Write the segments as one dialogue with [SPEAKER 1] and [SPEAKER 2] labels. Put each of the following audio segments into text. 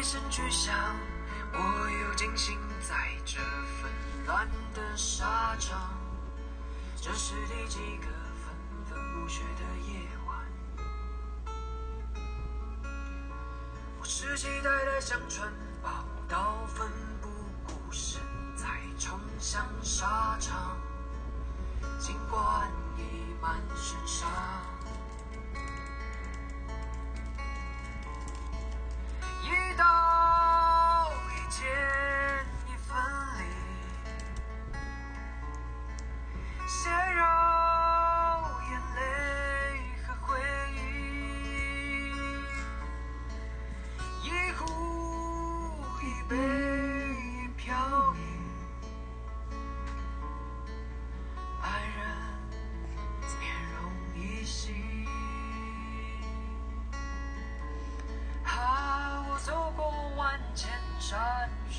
[SPEAKER 1] 一声巨响，我又惊醒在这纷乱的沙场。这是第几个纷纷不绝的夜晚？我世纪代代相传，宝刀奋不顾身再冲向沙场，尽管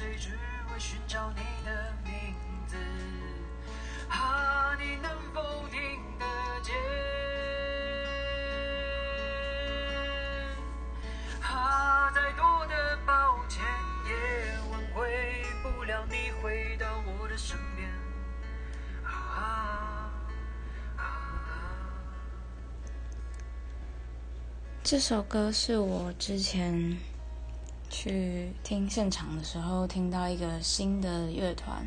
[SPEAKER 1] 山水，只为寻找你的名字。啊，你能否听得见？啊，再多的抱歉也挽回不了你回到我的身边。啊！
[SPEAKER 2] 这首歌是我之前去听现场的时候听到一个新的乐团，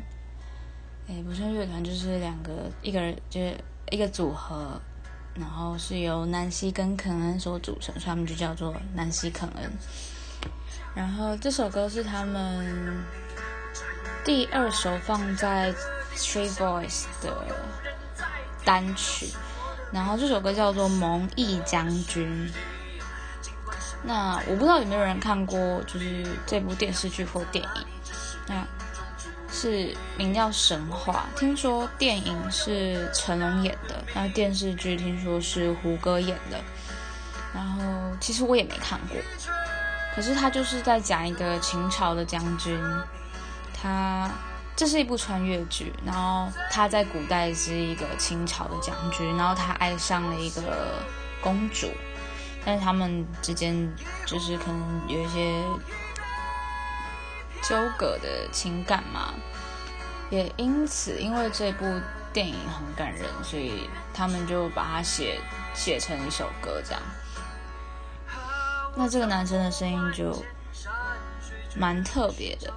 [SPEAKER 2] 诶，不算乐团，就是两个一个人就是一个组合，然后是由南希跟肯恩所组成，所以他们就叫做南希肯恩。然后这首歌是他们第二首放在 Street Voice 的单曲，然后这首歌叫做《蒙毅将军》。那我不知道有没有人看过，就是这部电视剧或电影，那是名叫《神话》。听说电影是成龙演的，那电视剧听说是胡歌演的。然后其实我也没看过，可是他就是在讲一个秦朝的将军，他这是一部穿越剧，然后他在古代是一个秦朝的将军，然后他爱上了一个公主。但是他们之间就是可能有一些纠葛的情感嘛，也因此因为这部电影很感人，所以他们就把它写写成一首歌这样。那这个男生的声音就蛮特别的，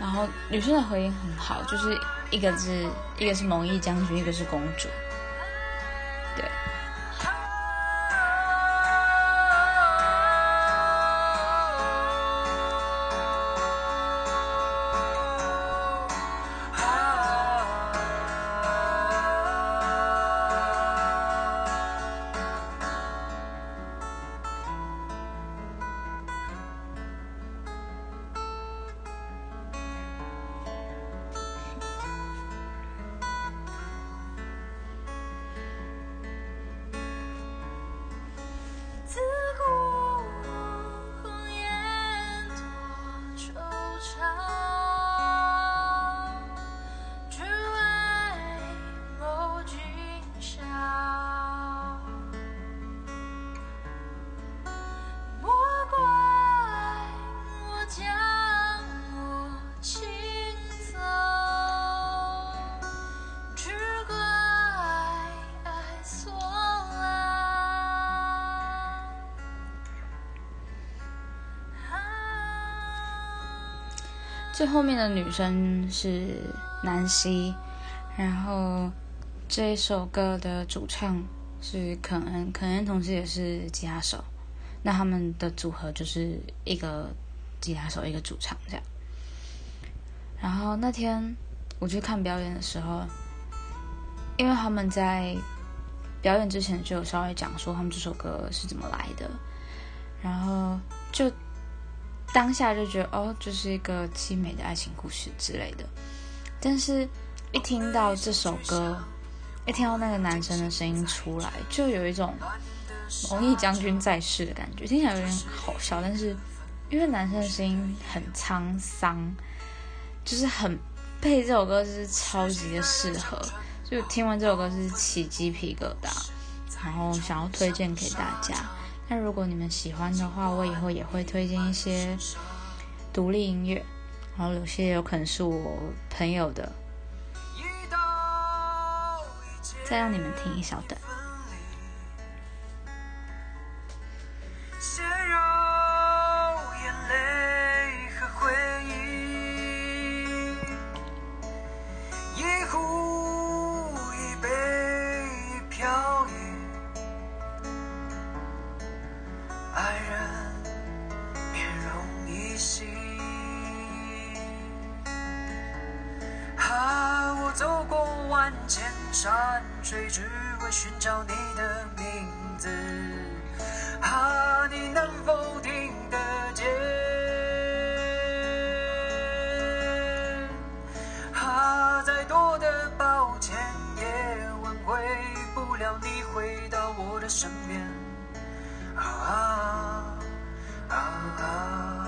[SPEAKER 2] 然后女生的回音很好，就是一个是一个是蒙毅将军，一个是公主，最后面的女生是南希，然后这首歌的主唱是肯恩，肯恩同时也是吉他手，那他们的组合就是一个吉他手一个主唱这样。然后那天我去看表演的时候，因为他们在表演之前就有稍微讲说他们这首歌是怎么来的，然后就当下就觉得哦，这是一个凄美的爱情故事之类的。但是，一听到这首歌，一听到那个男生的声音出来，就有一种蒙毅将军在世的感觉，听起来有点好笑。但是，因为男生的声音很沧桑，就是很配这首歌就是超级的适合。就听完这首歌是起鸡皮疙瘩，然后想要推荐给大家。那如果你们喜欢的话，我以后也会推荐一些独立音乐，然后有些有可能是我朋友的，再让你们听一小段。
[SPEAKER 1] 千山万水，只为寻找你的名字。啊，你能否听得见？啊，再多的抱歉也挽回不了你回到我的身边。啊啊。